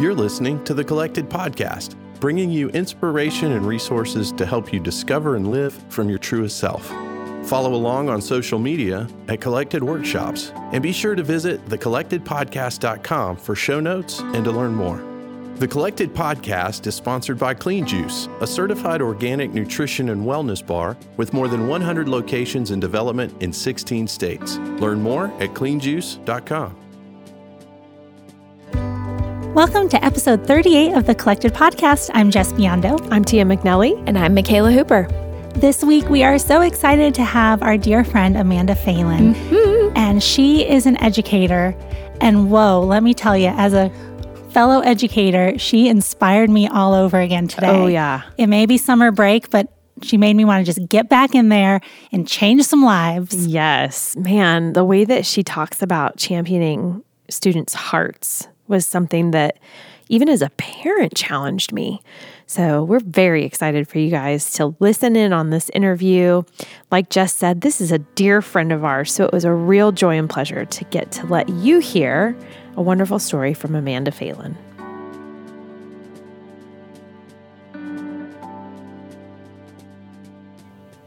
You're listening to the Collected Podcast, bringing you inspiration and resources to help you discover and live from your truest self. Follow along on social media at Collected Workshops and be sure to visit thecollectedpodcast.com for show notes and to learn more. The Collected Podcast is sponsored by Clean Juice, a certified organic nutrition and wellness bar with more than 100 locations in development in 16 states. Learn more at cleanjuice.com. Welcome to episode 38 of the Collected Podcast. I'm Jess Biondo. I'm Tia McNelly. And I'm Mikala Hooper. This week, we are so excited to have our dear friend Amanda Phalen. Mm-hmm. And she is an educator. And whoa, let me tell you, as a fellow educator, she inspired me all over again today. Oh, yeah. It may be summer break, but she made me want to just get back in there and change some lives. Yes. Man, the way that she talks about championing students' hearts was something that even as a parent challenged me. So we're very excited for you guys to listen in on this interview. Like Jess said, this is a dear friend of ours. So it was a real joy and pleasure to get to let you hear a wonderful story from Amanda Phalen.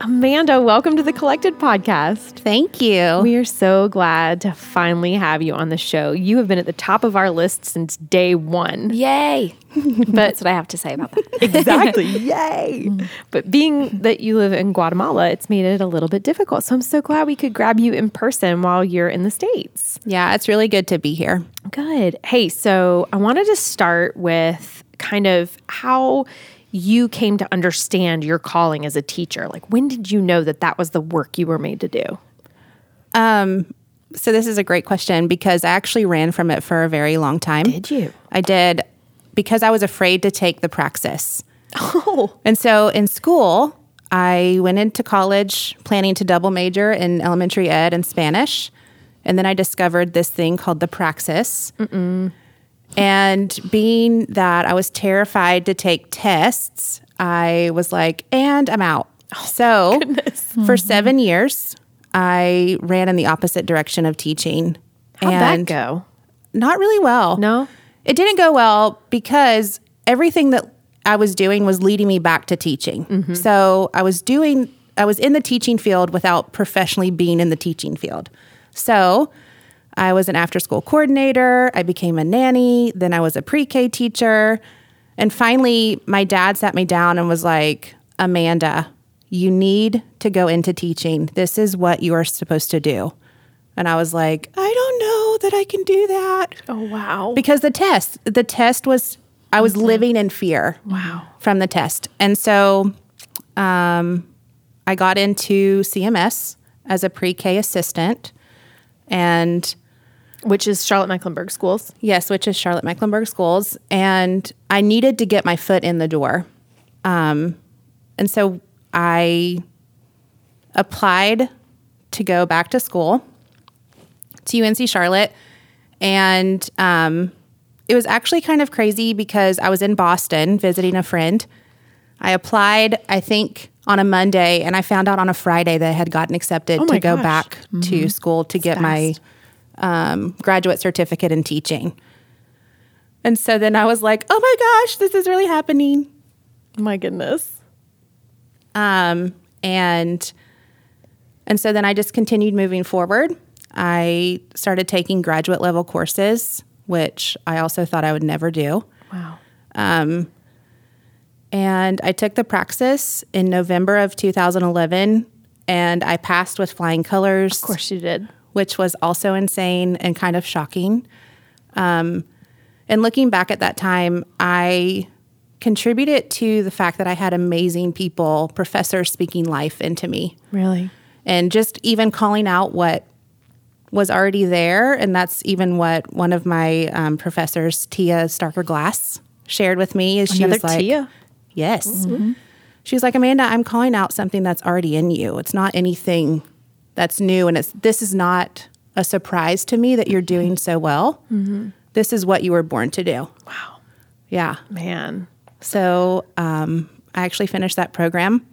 Amanda, welcome to the Collected Podcast. Thank you. We are so glad to finally have you on the show. You have been at the top of our list since day one. Yay. but that's what I have to say about that. exactly. Yay. But being that you live in Guatemala, it's made it a little bit difficult. So I'm so glad we could grab you in person while you're in the States. Yeah, it's really good to be here. Good. Hey, so I wanted to start with kind of how you came to understand your calling as a teacher? Like, when did you know that that was the work you were made to do? Um, so this is a great question because I actually ran from it for a very long time. Did you? I did because I was afraid to take the praxis. Oh. And so in school, I went into college planning to double major in elementary ed and Spanish. And then I discovered this thing called the praxis. Mm-mm. And being that I was terrified to take tests, I was like, and I'm out. Oh, so for seven years, I ran in the opposite direction of teaching. How'd and that go? Not really well. No? It didn't go well because everything that I was doing was leading me back to teaching. Mm-hmm. So I was doing, I was in the teaching field without professionally being in the teaching field. So I was an after school coordinator. I became a nanny. Then I was a pre K teacher. And finally, my dad sat me down and was like, Amanda, you need to go into teaching. This is what you are supposed to do. And I was like, I don't know that I can do that. Oh, wow. Because the test, the test was, I was living in fear. Wow. From the test. And so um, I got into CMS as a pre K assistant. And which is Charlotte Mecklenburg Schools. Yes, which is Charlotte Mecklenburg Schools. And I needed to get my foot in the door. Um, and so I applied to go back to school to UNC Charlotte. And um, it was actually kind of crazy because I was in Boston visiting a friend. I applied, I think, on a Monday, and I found out on a Friday that I had gotten accepted oh to go gosh. back mm-hmm. to school to get fast. my um, graduate certificate in teaching. And so then I was like, oh my gosh, this is really happening. My goodness. Um, and and so then I just continued moving forward. I started taking graduate level courses, which I also thought I would never do. Wow. Um, and I took the praxis in November of 2011, and I passed with flying colors. Of course, you did which was also insane and kind of shocking. Um, and looking back at that time, I contributed to the fact that I had amazing people, professors speaking life into me. Really? And just even calling out what was already there. And that's even what one of my um, professors, Tehia Starker Glass, shared with me. Is she was like, Tia? Yes. Mm-hmm. She was like, Amanda, I'm calling out something that's already in you. It's not anything that's new and it's this is not a surprise to me that you're doing so well. Mm-hmm. This is what you were born to do. Wow. Yeah. Man. So um, I actually finished that program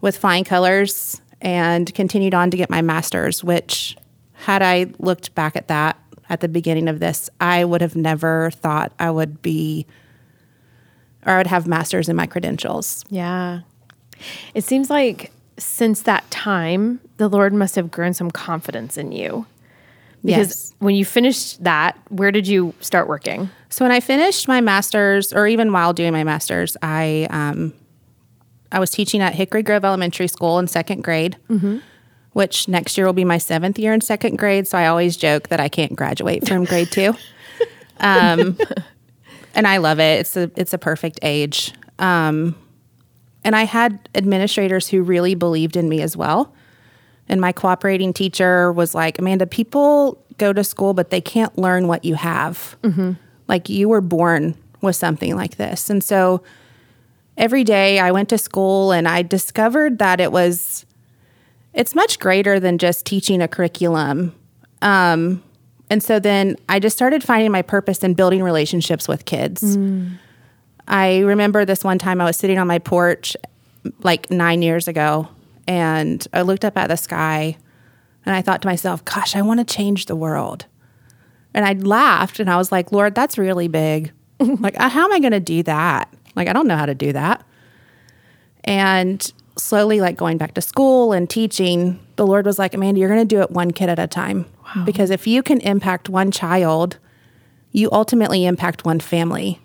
with flying colors and continued on to get my master's, which, had I looked back at that, at the beginning of this, I would have never thought I would be or I would have masters in my credentials. Yeah. It seems like since that time, the Lord must have grown some confidence in you. Because Yes. when you finished that, where did you start working? So when I finished my master's, or even while doing my master's, I um, I was teaching at Hickory Grove Elementary School in second grade, which next year will be my seventh year in second grade. So I always joke that I can't graduate from grade two, um, and I love it. It's a it's a perfect age. Um, and I had administrators who really believed in me as well. And my cooperating teacher was like, Amanda, people go to school, but they can't learn what you have. Like you were born with something like this. And so every day I went to school and I discovered that it was, it's much greater than just teaching a curriculum. Um, and so then I just started finding my purpose in building relationships with kids. I remember this one time I was sitting on my porch like nine years ago and I looked up at the sky and I thought to myself, gosh, I want to change the world. And I laughed and I was like, Lord, that's really big. like, uh, how am I going to do that? Like, I don't know how to do that. And slowly, like going back to school and teaching, the Lord was like, Amanda, you're going to do it one kid at a time. Because if you can impact one child, you ultimately impact one family.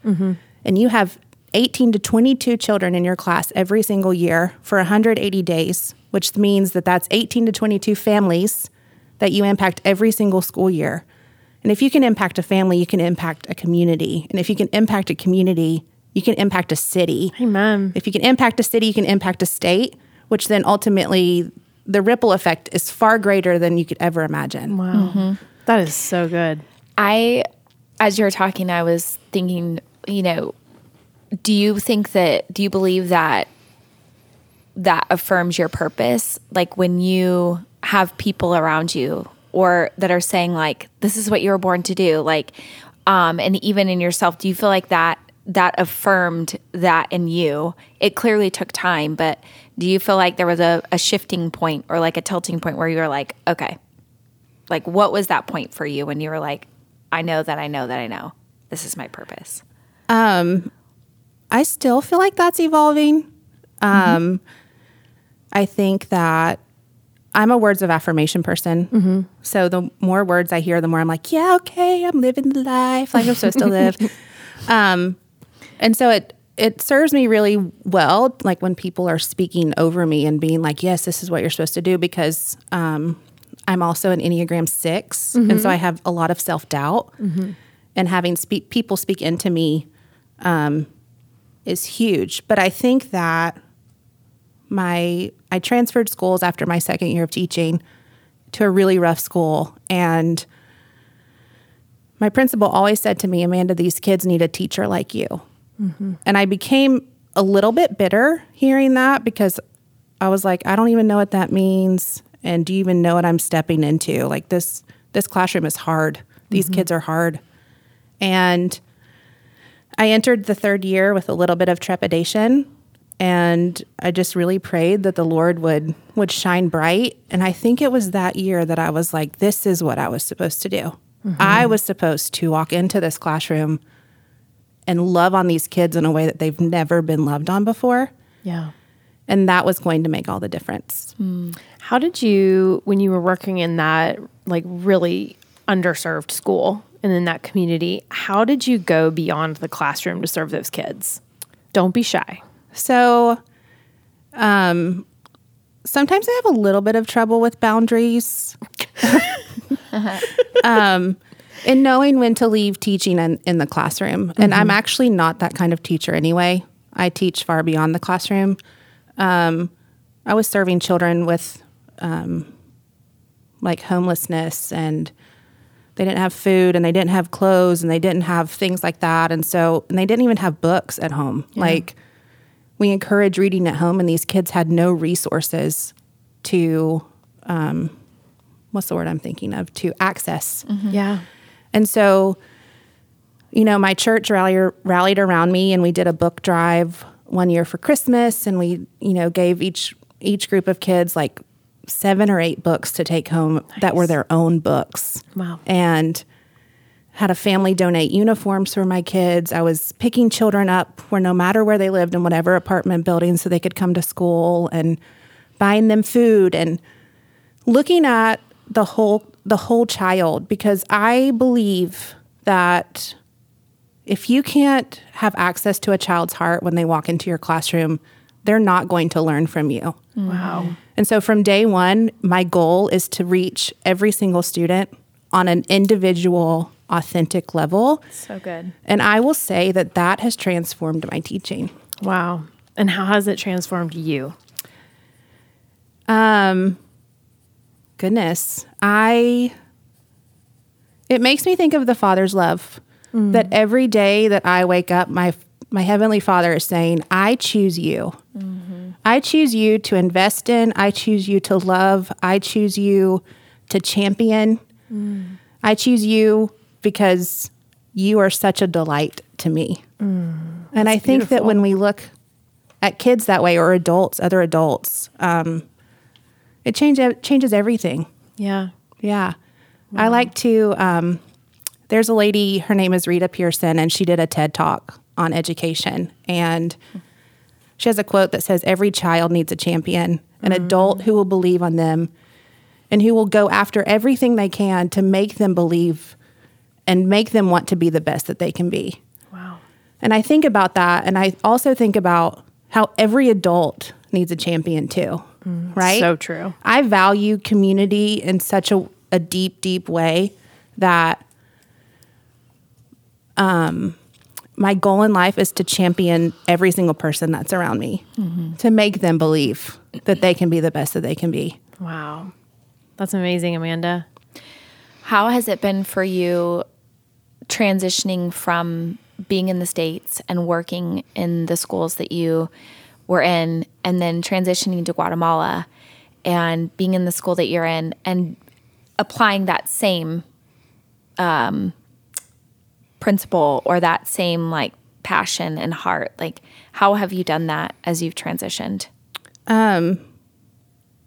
And you have 18 to 22 children in your class every single year for 180 days, which means that that's 18 to 22 families that you impact every single school year. And if you can impact a family, you can impact a community. And if you can impact a community, you can impact a city. Amen. If you can impact a city, you can impact a state, which then ultimately the ripple effect is far greater than you could ever imagine. Wow. Mm-hmm. That is so good. I, as you were talking, I was thinking, you know, do you think that, do you believe that that affirms your purpose? Like when you have people around you or that are saying, like, this is what you were born to do, like, um, and even in yourself, do you feel like that? That affirmed that in you. It clearly took time, but do you feel like there was a, a shifting point or like a tilting point where you were like, okay, like what was that point for you when you were like i know that i know that i know this is my purpose I still feel like that's evolving. Um, I think that I'm a words of affirmation person. So the more words I hear, the more I'm like, yeah, okay, I'm living the life like I'm supposed to live. Um, and so it it serves me really well, like when people are speaking over me and being like, yes, this is what you're supposed to do, because um, I'm also an Enneagram 6 and so I have a lot of self doubt, and having speak people speak into me Um, is huge. But I think that my I transferred schools after my second year of teaching to a really rough school and my principal always said to me, Amanda, these kids need a teacher like you. Mm-hmm. And I became a little bit bitter hearing that because I was like, I don't even know what that means. And do you even know what I'm stepping into? Like this this classroom is hard. These mm-hmm. kids are hard. And I entered the third year with a little bit of trepidation and I just really prayed that the Lord would would shine bright and I think it was that year that I was like this is what I was supposed to do. Mm-hmm. I was supposed to walk into this classroom and love on these kids in a way that they've never been loved on before Yeah. and that was going to make all the difference. Hmm. How did you, when you were working in that like really underserved school and in that community, how did you go beyond the classroom to serve those kids? Don't be shy. So, um, sometimes I have a little bit of trouble with boundaries. um, in knowing when to leave teaching in, in the classroom. And I'm actually not that kind of teacher anyway. I teach far beyond the classroom. Um, I was serving children with um, like homelessness and they didn't have food and they didn't have clothes and they didn't have things like that. And so, and they didn't even have books at home. Like, we encourage reading at home, and these kids had no resources to, um, what's the word I'm thinking of, to access. Yeah. And so, you know, my church rally, rallied around me, and we did a book drive one year for Christmas, and we, you know, gave each each group of kids like seven or eight books to take home that were their own books. Wow. And had a family donate uniforms for my kids. I was picking children up where no matter where they lived in whatever apartment building so they could come to school and buying them food and looking at the whole the whole child because I believe that if you can't have access to a child's heart when they walk into your classroom, they're not going to learn from you. Wow. And so from day one, my goal is to reach every single student on an individual, authentic level. So good. And I will say that that has transformed my teaching. Wow. And how has it transformed you? Um, goodness, I. It makes me think of the Father's love. That every day that I wake up, my my heavenly Father is saying, "I choose you. I choose you to invest in. I choose you to love. I choose you to champion. I choose you because you are such a delight to me." and I think that when we look at kids that way or adults, other adults, um, it change, changes everything. Yeah. Yeah. I like to, um, there's a lady, her name is Rita Pierson, and she did a TED talk on education. And she has a quote that says, Every child needs a champion, an adult who will believe on them and who will go after everything they can to make them believe and make them want to be the best that they can be. Wow. And I think about that. And I also think about how every adult needs a champion too, right? So true. I value community in such a, a deep, deep way that um, my goal in life is to champion every single person that's around me, to make them believe that they can be the best that they can be. Wow. That's amazing, Amanda. How has it been for you transitioning from being in the States and working in the schools that you were in, and then transitioning to Guatemala and being in the school that you're in and applying that same um, principle or that same like passion and heart? Like, how have you done that as you've transitioned? Um,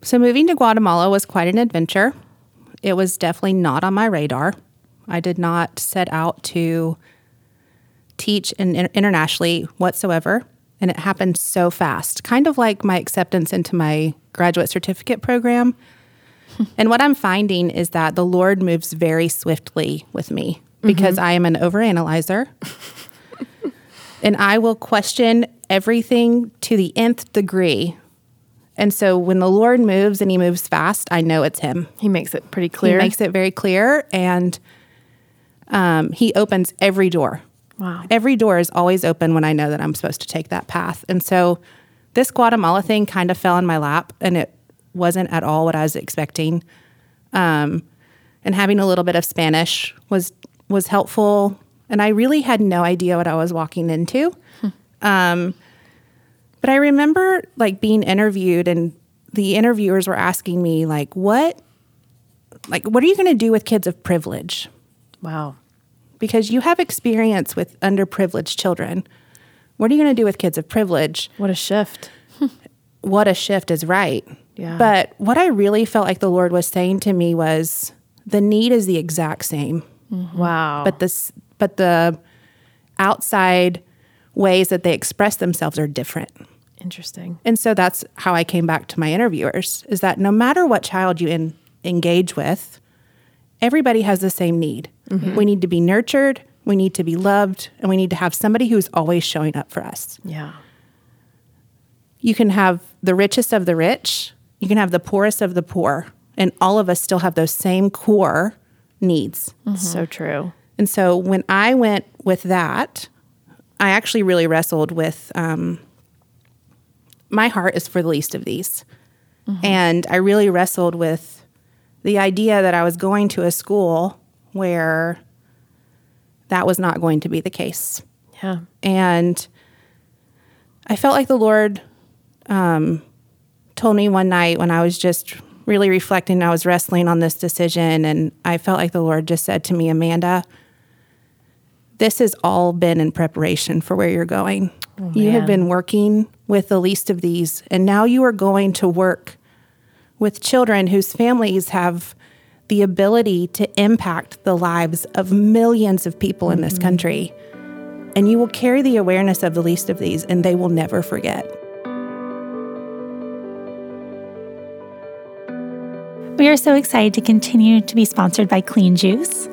So moving to Guatemala was quite an adventure. It was definitely not on my radar. I did not set out to teach in, in- internationally whatsoever, and it happened so fast. Kind of like my acceptance into my graduate certificate program. and what I'm finding is that the Lord moves very swiftly with me because I am an overanalyzer. and I will question everything to the nth degree. And so when the Lord moves and he moves fast, I know it's him. He makes it pretty clear. He makes it very clear and um, he opens every door. Wow. Every door is always open when I know that I'm supposed to take that path. And so this Guatemala thing kind of fell in my lap and it wasn't at all what I was expecting. Um, and having a little bit of Spanish was was helpful. And I really had no idea what I was walking into. Um, but I remember like being interviewed and the interviewers were asking me like, what, like, what are you going to do with kids of privilege? Wow. Because you have experience with underprivileged children. What are you going to do with kids of privilege? What a shift. What a shift is right. Yeah. But what I really felt like the Lord was saying to me was the need is the exact same. Mm-hmm. Wow. but this but the outside ways that they express themselves are different interesting. and so that's how i came back to my interviewers is that no matter what child you in, engage with everybody has the same need mm-hmm. we need to be nurtured we need to be loved and we need to have somebody who's always showing up for us Yeah. you can have the richest of the rich, you can have the poorest of the poor, and all of us still have those same core needs. So true. And so when I went with that, I actually really wrestled with um, my heart is for the least of these. And I really wrestled with the idea that I was going to a school where that was not going to be the case. Yeah. And I felt like the Lord um, told me one night when I was just really reflecting, I was wrestling on this decision, and I felt like the Lord just said to me, Amanda, this has all been in preparation for where you're going. Oh, you have been working with the least of these, and now you are going to work with children whose families have the ability to impact the lives of millions of people in this mm-hmm. country. And you will carry the awareness of the least of these, and they will never forget. We are so excited to continue to be sponsored by Clean Juice.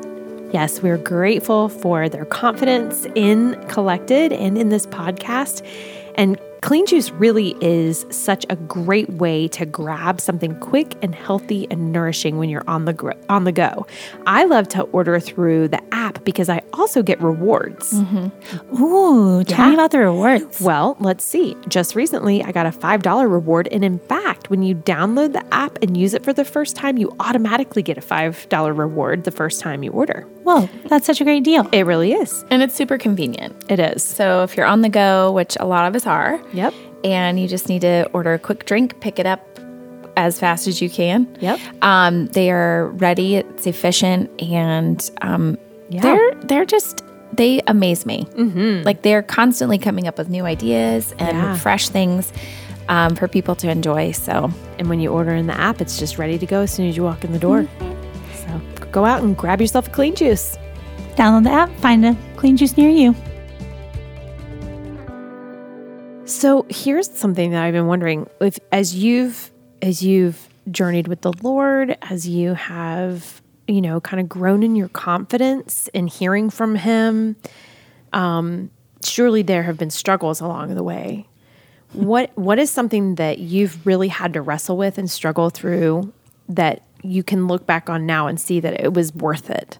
Yes, we're grateful for their confidence in Collected and in this podcast. And Clean Juice really is such a great way to grab something quick and healthy and nourishing when you're on the gr- on the go. I love to order through the app because I also get rewards. Mm-hmm. Ooh, tell Yeah. me about the rewards. Well, let's see. Just recently, I got a $5 reward. And in fact, when you download the app and use it for the first time, you automatically get a $5 reward the first time you order. Whoa, that's such a great deal. It really is. And it's super convenient. It is. So if you're on the go, which a lot of us are, Yep. and you just need to order a quick drink, pick it up as fast as you can. Yep. Um, they are ready. It's efficient, and um, Yeah. they're they're just they amaze me. Mm-hmm. Like they're constantly coming up with new ideas and Yeah. fresh things um, for people to enjoy. So And when you order in the app, it's just ready to go as soon as you walk in the door. So go out and grab yourself a clean juice. Download the app, find a Clean Juice near you. So here's something that I've been wondering: if as you've as you've journeyed with the Lord, as you have you know kind of grown in your confidence in hearing from Him, um, surely there have been struggles along the way. What what is something that you've really had to wrestle with and struggle through that you can look back on now and see that it was worth it?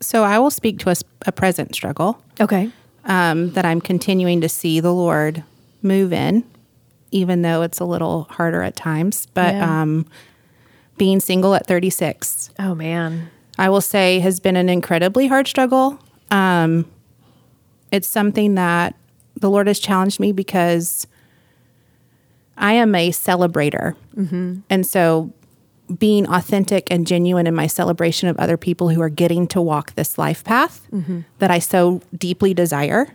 So I will speak to a present struggle Okay. um, that I'm continuing to see the Lord move in, even though it's a little harder at times. But Yeah. um, being single at 36, Oh man. I will say has been an incredibly hard struggle. Um, it's something that the Lord has challenged me because I am a celebrator. And so being authentic and genuine in my celebration of other people who are getting to walk this life path that I so deeply desire.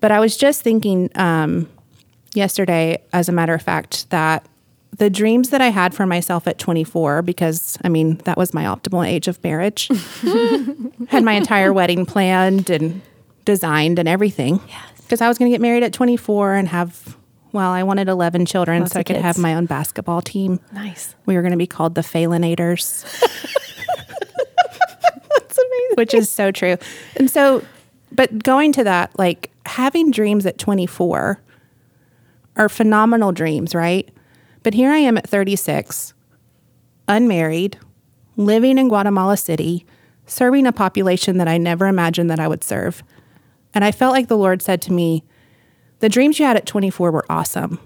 But I was just thinking um, yesterday, as a matter of fact, that the dreams that I had for myself at 24, because I mean, that was my optimal age of marriage, had my entire wedding planned and designed and everything. Because I was going to get married at 24 and have, well, I wanted 11 children Lots so I could have my own basketball team. Nice. We were going to be called the Phalanators. That's amazing. Which is so true. And so, but going to that, like having dreams at 24 are phenomenal dreams, right? But here I am at 36, unmarried, living in Guatemala City, serving a population that I never imagined that I would serve. And I felt like the Lord said to me, The dreams you had at 24 were awesome.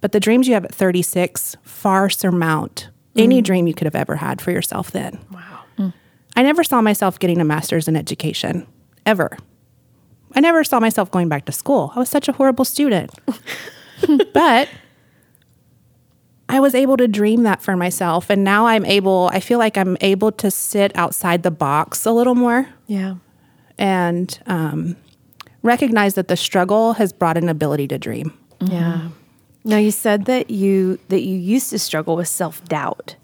But the dreams you have at 36 far surmount any mm. dream you could have ever had for yourself then. Wow. Mm. I never saw myself getting a master's in education, ever. I never saw myself going back to school. I was such a horrible student. but I was able to dream that for myself. And now I'm able, I feel like I'm able to sit outside the box a little more Yeah. And um, recognize that the struggle has brought an ability to dream. Yeah. Now you said that you that you used to struggle with self-doubt.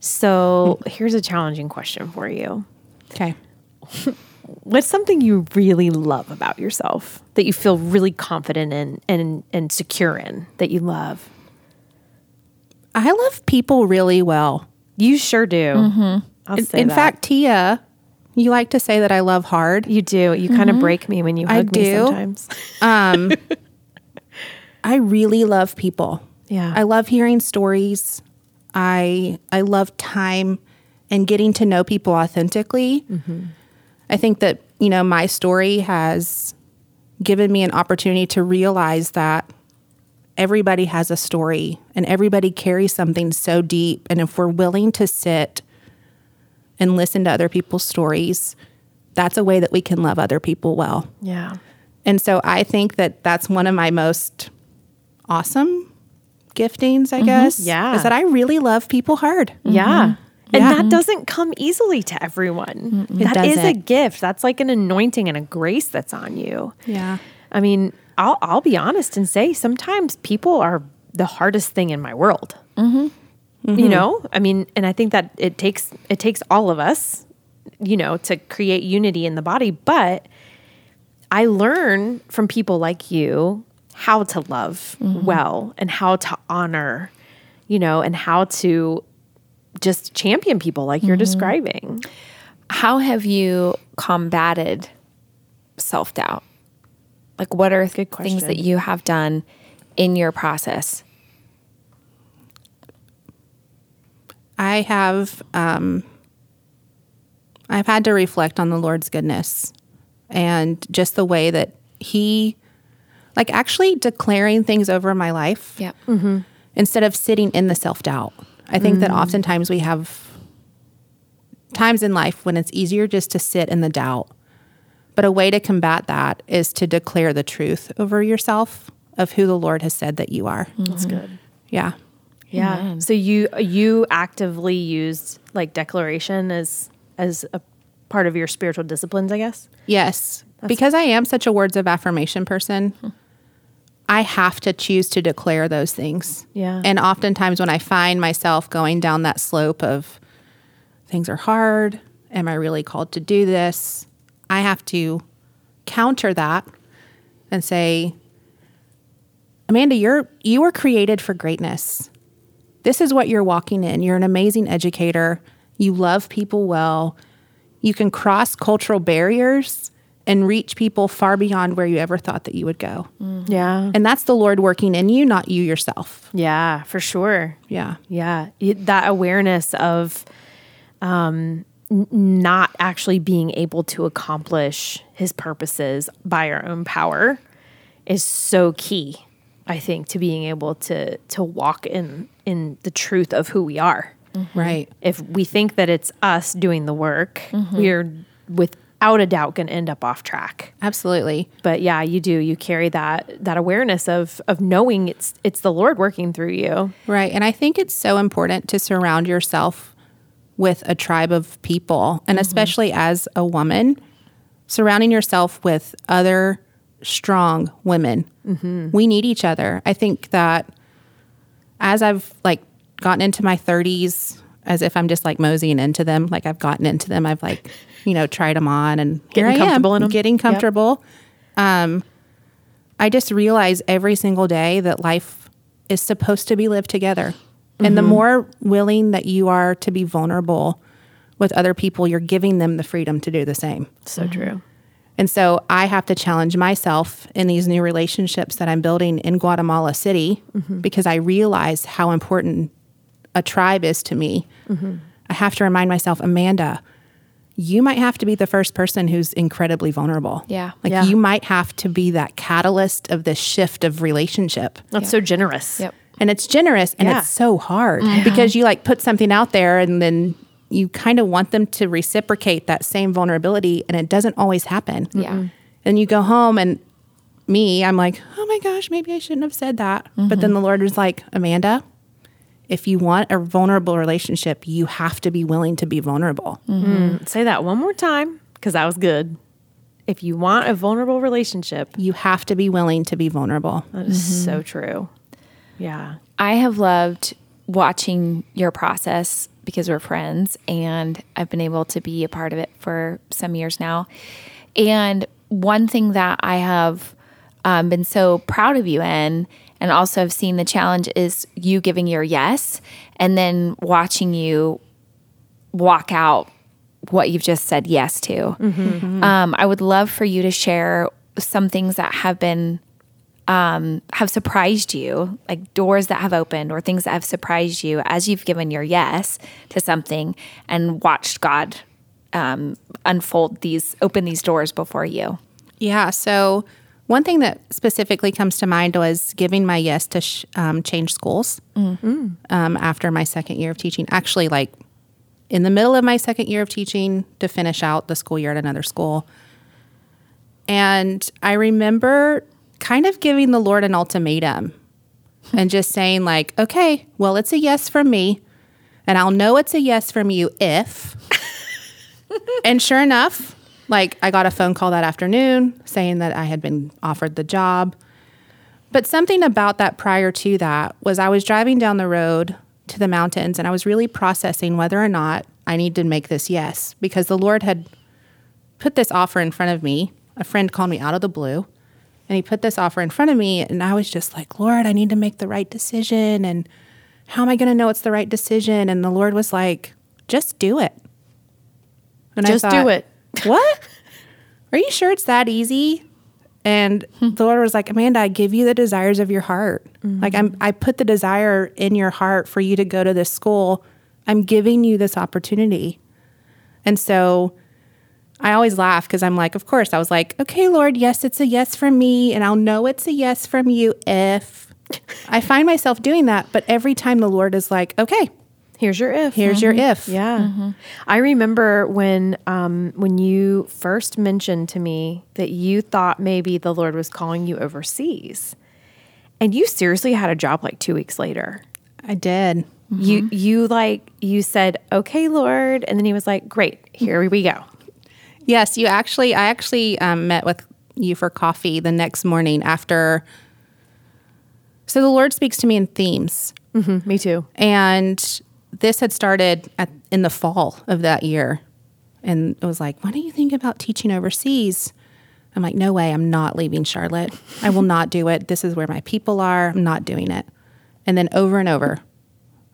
So, here's a challenging question for you. Okay. What's something you really love about yourself that you feel really confident in and and secure in that you love? I love people really well. You sure do. I'll In, in fact, Tia, you like to say that I love hard. you do. You kind of break me when you I hug me do. sometimes. Um, I really love people. Yeah. I love hearing stories. I I love time and getting to know people authentically. I think that you know my story has given me an opportunity to realize that everybody has a story and everybody carries something so deep and if we're willing to sit and listen to other people's stories that's a way that we can love other people well yeah. and so I think that that's one of my most awesome giftings, I mm-hmm. guess. Yeah. Is that I really love people hard. Yeah. Mm-hmm. And Yeah. that doesn't come easily to everyone. That is a gift. That's like an anointing and a grace that's on you. Yeah. I mean, I'll I'll be honest and say sometimes people are the hardest thing in my world. Mm-hmm. You mm-hmm. know, I mean, and I think that it takes it takes all of us, you know, to create unity in the body. But I learn from people like you how to love mm-hmm. well and how to honor, you know, and how to just champion people like you're mm-hmm. describing. How have you combated self doubt? Like, what are Good things that you have done in your process? I have um, I've had to reflect on the Lord's goodness and just the way that He, like, actually declaring things over my life Yep. Mm-hmm. instead of sitting in the self doubt. I think that mm. oftentimes we have times in life when it's easier just to sit in the doubt. But a way to combat that is to declare the truth over yourself of who the Lord has said that you are. That's mm-hmm. good. Yeah. Yeah. So you you actively used like declaration as as a part of your spiritual disciplines, I guess. Yes. because I am such a words of affirmation person, hmm. I have to choose to declare those things. Yeah. And oftentimes when I find myself going down that slope of things are hard, am I really called to do this? I have to counter that and say, Amanda, you're you were created for greatness. This is what you're walking in. You're an amazing educator. You love people well. You can cross cultural barriers and reach people far beyond where you ever thought that you would go. Yeah. And that's the Lord working in you, not you yourself. Yeah, for sure. Yeah. Yeah, Y- that awareness of um, n- not actually being able to accomplish his purposes by our own power is so key. I think to being able to to walk in in the truth of who we are. Mm-hmm. Right. If we think that it's us doing the work, mm-hmm. we're without a doubt going to end up off track. Absolutely. But yeah, you do. You carry that that awareness of of knowing it's it's the Lord working through you. Right. And I think it's so important to surround yourself with a tribe of people, and mm-hmm. especially as a woman, surrounding yourself with other strong women. We need each other. I think that as I've like gotten into my 30s, as if I'm just like moseying into them, like I've gotten into them, I've like, you know, tried them on and here Getting I am, comfortable in 'em. getting Yep. comfortable. Um, I just realize every single day that life is supposed to be lived together. And the more willing that you are to be vulnerable with other people, you're giving them the freedom to do the same. So true. And so I have to challenge myself in these new relationships that I'm building in Guatemala City mm-hmm. because I realize how important a tribe is to me. Mm-hmm. I have to remind myself, Amanda, you might have to be the first person who's incredibly vulnerable. Yeah. Like Yeah. you might have to be that catalyst of this shift of relationship. That's so generous. Yep. And it's generous and Yeah. it's so hard because you like put something out there and then you kind of want them to reciprocate that same vulnerability and it doesn't always happen. Yeah. Mm-hmm. And you go home and me, I'm like, oh my gosh, maybe I shouldn't have said that. But then mm-hmm. the Lord is like, Amanda, if you want a vulnerable relationship, you have to be willing to be vulnerable. Mm-hmm. Mm, say that one more time because that was good. If you want a vulnerable relationship, You have to be willing to be vulnerable. that is so true. Yeah. I have loved watching your process because we're friends and I've been able to be a part of it for some years now. And one thing that I have um, been so proud of you in, and also have seen the challenge, is you giving your yes and then watching you walk out what you've just said yes to. Um, I would love for you to share some things that have been um, have surprised you, like doors that have opened or things that have surprised you as you've given your yes to something and watched God um, unfold these, open these doors before you. Yeah. So, one thing that specifically comes to mind was giving my yes to sh- um, change schools um, after my second year of teaching. Actually, like in the middle of my second year of teaching to finish out the school year at another school. And I remember kind of giving the Lord an ultimatum and just saying, like, okay, well, it's a yes from me. And I'll know it's a yes from you if. and sure enough, like I got a phone call that afternoon saying that I had been offered the job. But something about that prior to that was I was driving down the road to the mountains and I was really processing whether or not I need to make this yes because the Lord had put this offer in front of me. A friend called me out of the blue and he put this offer in front of me and I was just like, "Lord, I need to make the right decision and how am I going to know it's the right decision?" And the Lord was like, "Just do it." And I Just do it. What? Are you sure it's that easy? And hmm. the Lord was like, Amanda, I give you the desires of your heart. Mm-hmm. Like I'm I put the desire in your heart for you to go to this school. I'm giving you this opportunity. And so I always laugh because I'm like, of course, I was like, okay, Lord, yes, it's a yes from me. And I'll know it's a yes from you if I find myself doing that. But every time the Lord is like, okay, Here's your if. here's your mm-hmm. if. Yeah. Mm-hmm. I remember when um, when you first mentioned to me that you thought maybe the Lord was calling you overseas. And you seriously had a job like 2 weeks later. I did. You mm-hmm. you like you said, "Okay, Lord." And then he was like, "Great. Here we go." Yes, you actually. I actually um, met with you for coffee the next morning after. So the Lord speaks to me in themes, Me too. and this had started at, in the fall of that year, and it was like, "Why don't you think about teaching overseas?" I'm like, "No way! I'm not leaving Charlotte. I will not do it. This is where my people are. I'm not doing it." And then over and over,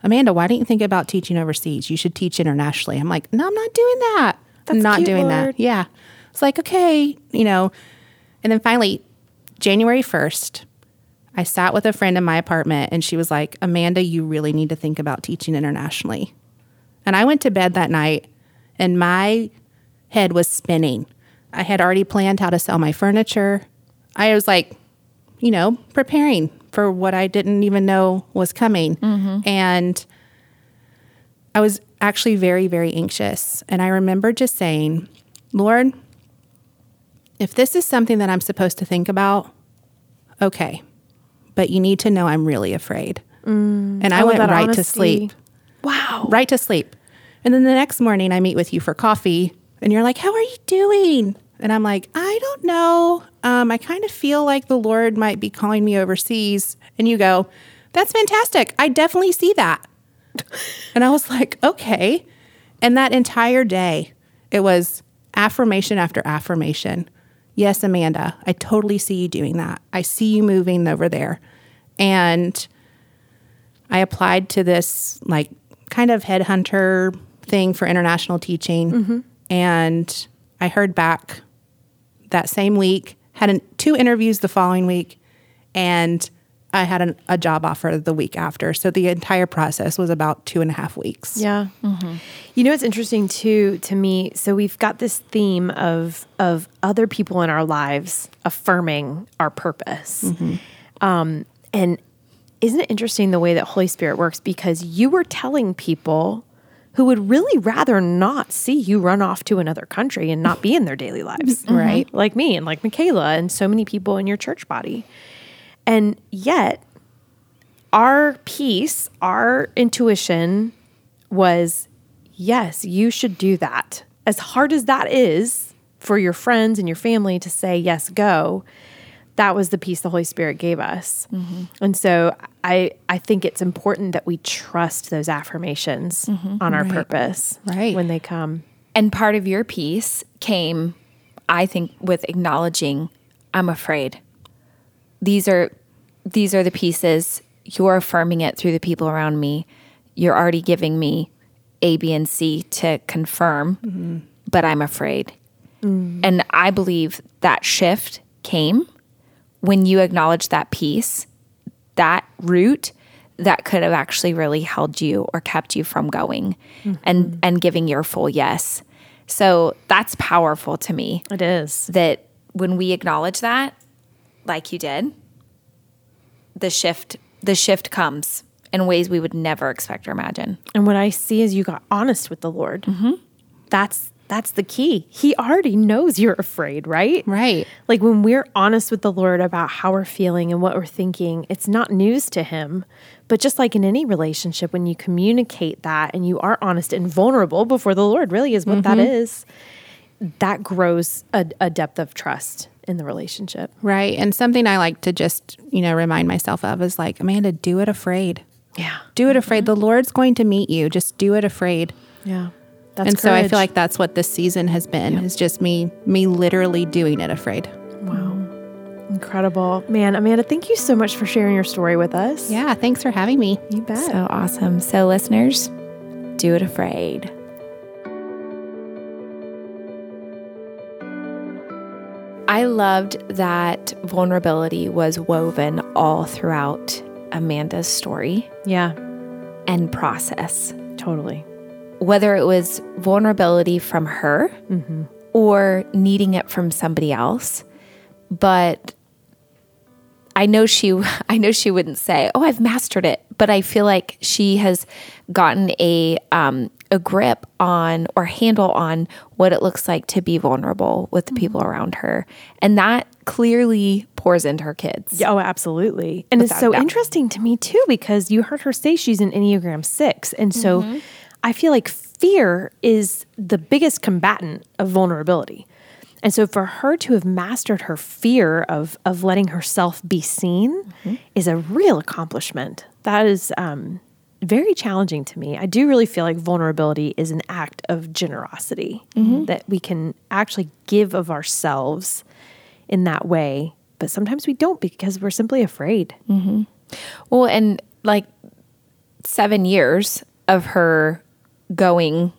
Amanda, why don't you think about teaching overseas? You should teach internationally. I'm like, no, I'm not doing that. I'm That's not doing that. Yeah. It's like, okay, you know. And then finally, January 1st, I sat with a friend in my apartment and she was like, Amanda, you really need to think about teaching internationally. And I went to bed that night and my head was spinning. I had already planned how to sell my furniture. I was like, you know, preparing for what I didn't even know was coming. And I was actually very, very anxious. And I remember just saying, Lord, if this is something that I'm supposed to think about, okay. But you need to know I'm really afraid. and I I went that right to sleep Wow. right to sleep. And then the next morning, I meet with you for coffee, and you're like, How are you doing? And I'm like, I don't know. Um, I kind of feel like the Lord might be calling me overseas. And you go, That's fantastic. I definitely see that. and I was like, Okay. And that entire day, it was affirmation after affirmation. Yes, Amanda, I totally see you doing that. I see you moving over there. And I applied to this like kind of headhunter thing for international teaching, mm-hmm. and I heard back that same week. Had an, two interviews the following week, and I had an, a job offer the week after. So the entire process was about two and a half weeks. Yeah. Mm-hmm. You know, it's interesting too to me. So we've got this theme of of other people in our lives affirming our purpose, mm-hmm. um, and isn't it interesting the way that Holy Spirit works? Because you were telling people who would really rather not see you run off to another country and not be in their daily lives, mm-hmm. Right. Like me and like Mikala and so many people in your church body, and yet our peace, our intuition was yes, you should do that. As hard as that is for your friends and your family to say, yes, go, that was the peace the Holy Spirit gave us. Mm-hmm. And so I, I think it's important that we trust those affirmations mm-hmm. on our purpose Right. when they come. And part of your piece came, I think, with acknowledging I'm afraid. These are these are the pieces. You're affirming it through the people around me. You're already giving me A, B, and C to confirm, but I'm afraid. Mm. And I believe that shift came when you acknowledge that piece, that root that could have actually really held you or kept you from going mm-hmm. and and giving your full yes. So that's powerful to me It is. that when we acknowledge that like you did, the shift the shift comes in ways we would never expect or imagine. And what I see is you got honest with the Lord. Mm-hmm. That's that's the key. He already knows you're afraid, right? Right. Like when we're honest with the Lord about how we're feeling and what we're thinking, it's not news to him. But just like in any relationship, when you communicate that and you are honest and vulnerable before the Lord, really is what that mm-hmm. is, that grows a, a depth of trust in the relationship. Right. And something I like to just, you know, remind myself of is like, Amanda, do it afraid. Yeah. Do it afraid. The mm-hmm. Lord's going to meet you. Just do it afraid. Yeah. That's and so I feel like that's what this season has been. Is just me me literally doing it afraid. Wow. Incredible. Man, Amanda, thank you so much for sharing your story with us. Yeah, thanks for having me. You bet. So awesome. So, listeners, do it afraid. I loved that vulnerability was woven all throughout Amanda's story yeah, and process. totally. Whether it was vulnerability from her or needing it from somebody else. But I know she I know she wouldn't say, "Oh, I've mastered it," but I feel like she has gotten a um, a grip on or handle on what it looks like to be vulnerable with the people mm-hmm. around her, and that clearly pours into her kids. Oh, absolutely. And it's so doubt. interesting to me too because you heard her say she's an Enneagram 6. And so mm-hmm. I feel like fear is the biggest combatant of vulnerability. And so for her to have mastered her fear of of letting herself be seen mm-hmm. is a real accomplishment. That is um very challenging to me. I do really feel like vulnerability is an act of generosity mm-hmm. that we can actually give of ourselves in that way, but sometimes we don't because we're simply afraid. Mm-hmm. Well, and like seven years of her going,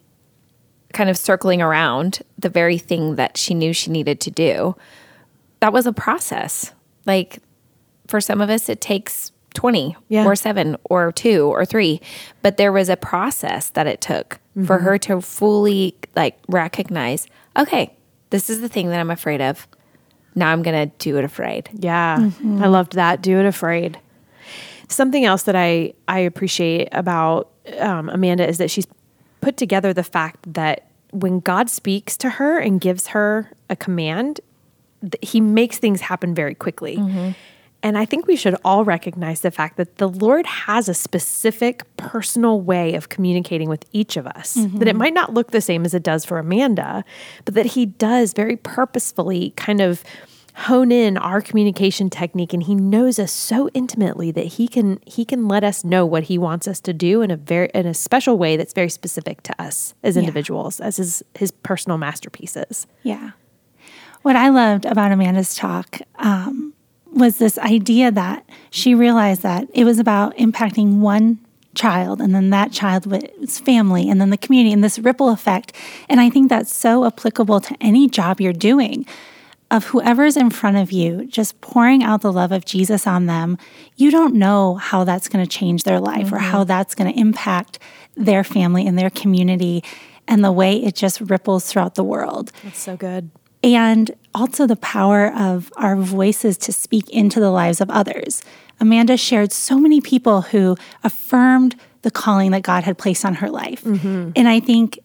kind of circling around the very thing that she knew she needed to do, that was a process. Like for some of us, it takes 20 Yeah. or seven or two or three, but there was a process that it took for mm-hmm. her to fully like recognize, okay, this is the thing that I'm afraid of. Now I'm going to do it afraid. Yeah, mm-hmm. I loved that. Do it afraid. Something else that I I appreciate about um, Amanda is that she's put together the fact that when God speaks to her and gives her a command, He makes things happen very quickly. Mm-hmm. And I think we should all recognize the fact that the Lord has a specific personal way of communicating with each of us. That it might not look the same as it does for Amanda, but that He does very purposefully kind of hone in our communication technique and he knows us so intimately that he can he can let us know what he wants us to do in a very in a special way that's very specific to us as individuals as his his personal masterpieces. Yeah. What I loved about Amanda's talk um, was this idea that she realized that it was about impacting one child and then that child with his family and then the community and this ripple effect. And I think that's so applicable to any job you're doing of whoever's in front of you, just pouring out the love of Jesus on them. You don't know how that's going to change their life or how mm-hmm. that's going to impact their family and their community and the way it just ripples throughout the world That's so good. And also the power of our voices to speak into the lives of others. Amanda shared so many people who affirmed the calling that God had placed on her life. Mm-hmm. And I think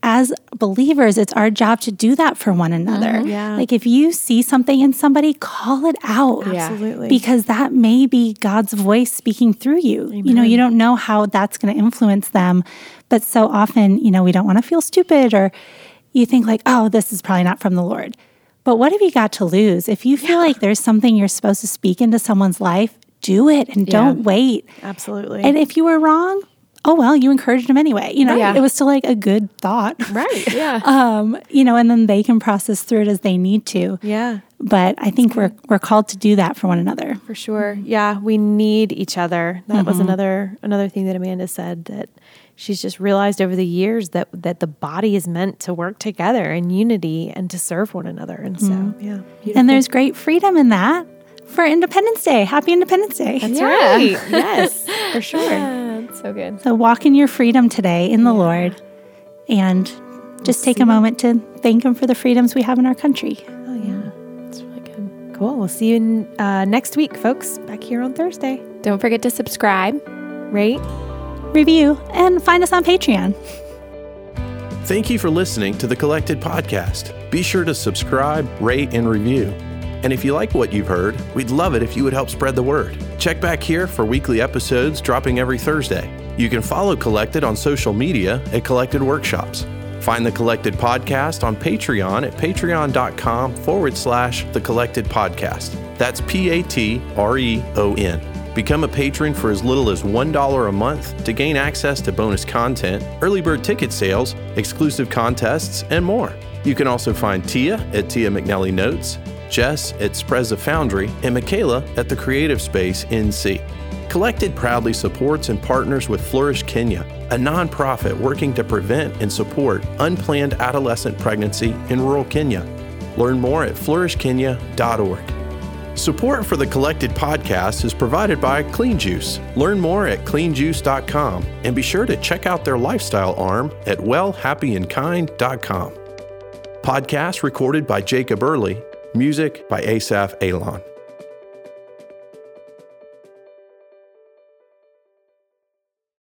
as believers, it's our job to do that for one another. Mm-hmm. Yeah. Like if you see something in somebody, call it out. Absolutely. Because that may be God's voice speaking through you. You know, you don't know how that's going to influence them. But so often, you know, we don't want to feel stupid or you think like, oh, this is probably not from the Lord. But what have you got to lose? If you feel like there's something you're supposed to speak into someone's life, do it and don't wait. Absolutely. And if you were wrong, oh well, you encouraged them anyway. You know, Yeah. it was still like a good thought. right. Yeah. Um, you know, and then they can process through it as they need to. yeah. But I think we're we're called to do that for one another. For sure. Yeah, we need each other. That was another another thing that Amanda said that she's just realized over the years that that the body is meant to work together in unity and to serve one another. And so, yeah. And there's great freedom in that for Independence Day. Happy Independence Day. That's Yeah. right. yes, for sure. That's so good. So walk in your freedom today in the Lord and just take a moment to thank him for the freedoms we have in our country. Oh yeah, it's really good. Cool. We'll see you in, uh, next week, folks. Back here on Thursday. Don't forget to subscribe. Right? Review and find us on Patreon. Thank you for listening to the Collected Podcast. Be sure to subscribe, rate, and review. And if you like what you've heard, we'd love it if you would help spread the word. Check back here for weekly episodes dropping every Thursday. You can follow Collected on social media at Collected Workshops. Find the Collected Podcast on Patreon at patreon.com forward slash the Collected Podcast. That's P A T R E O N. Become a patron for as little as $1 a month to gain access to bonus content, early bird ticket sales, exclusive contests, and more. You can also find Tia at Tia McNelly Notes, Jes at Sprezza Foundry, and Mikala at the Creative Space NC. Collected proudly supports and partners with Flourish Kenya, a nonprofit working to prevent and support unplanned adolescent pregnancy in rural Kenya. Learn more at flourishkenya.org. Support for the Collected podcast is provided by Clean Juice. Learn more at cleanjuice.com and be sure to check out their lifestyle arm at wellhappyandkind.com. Podcast recorded by Jacob Early, music by Asaf Alon.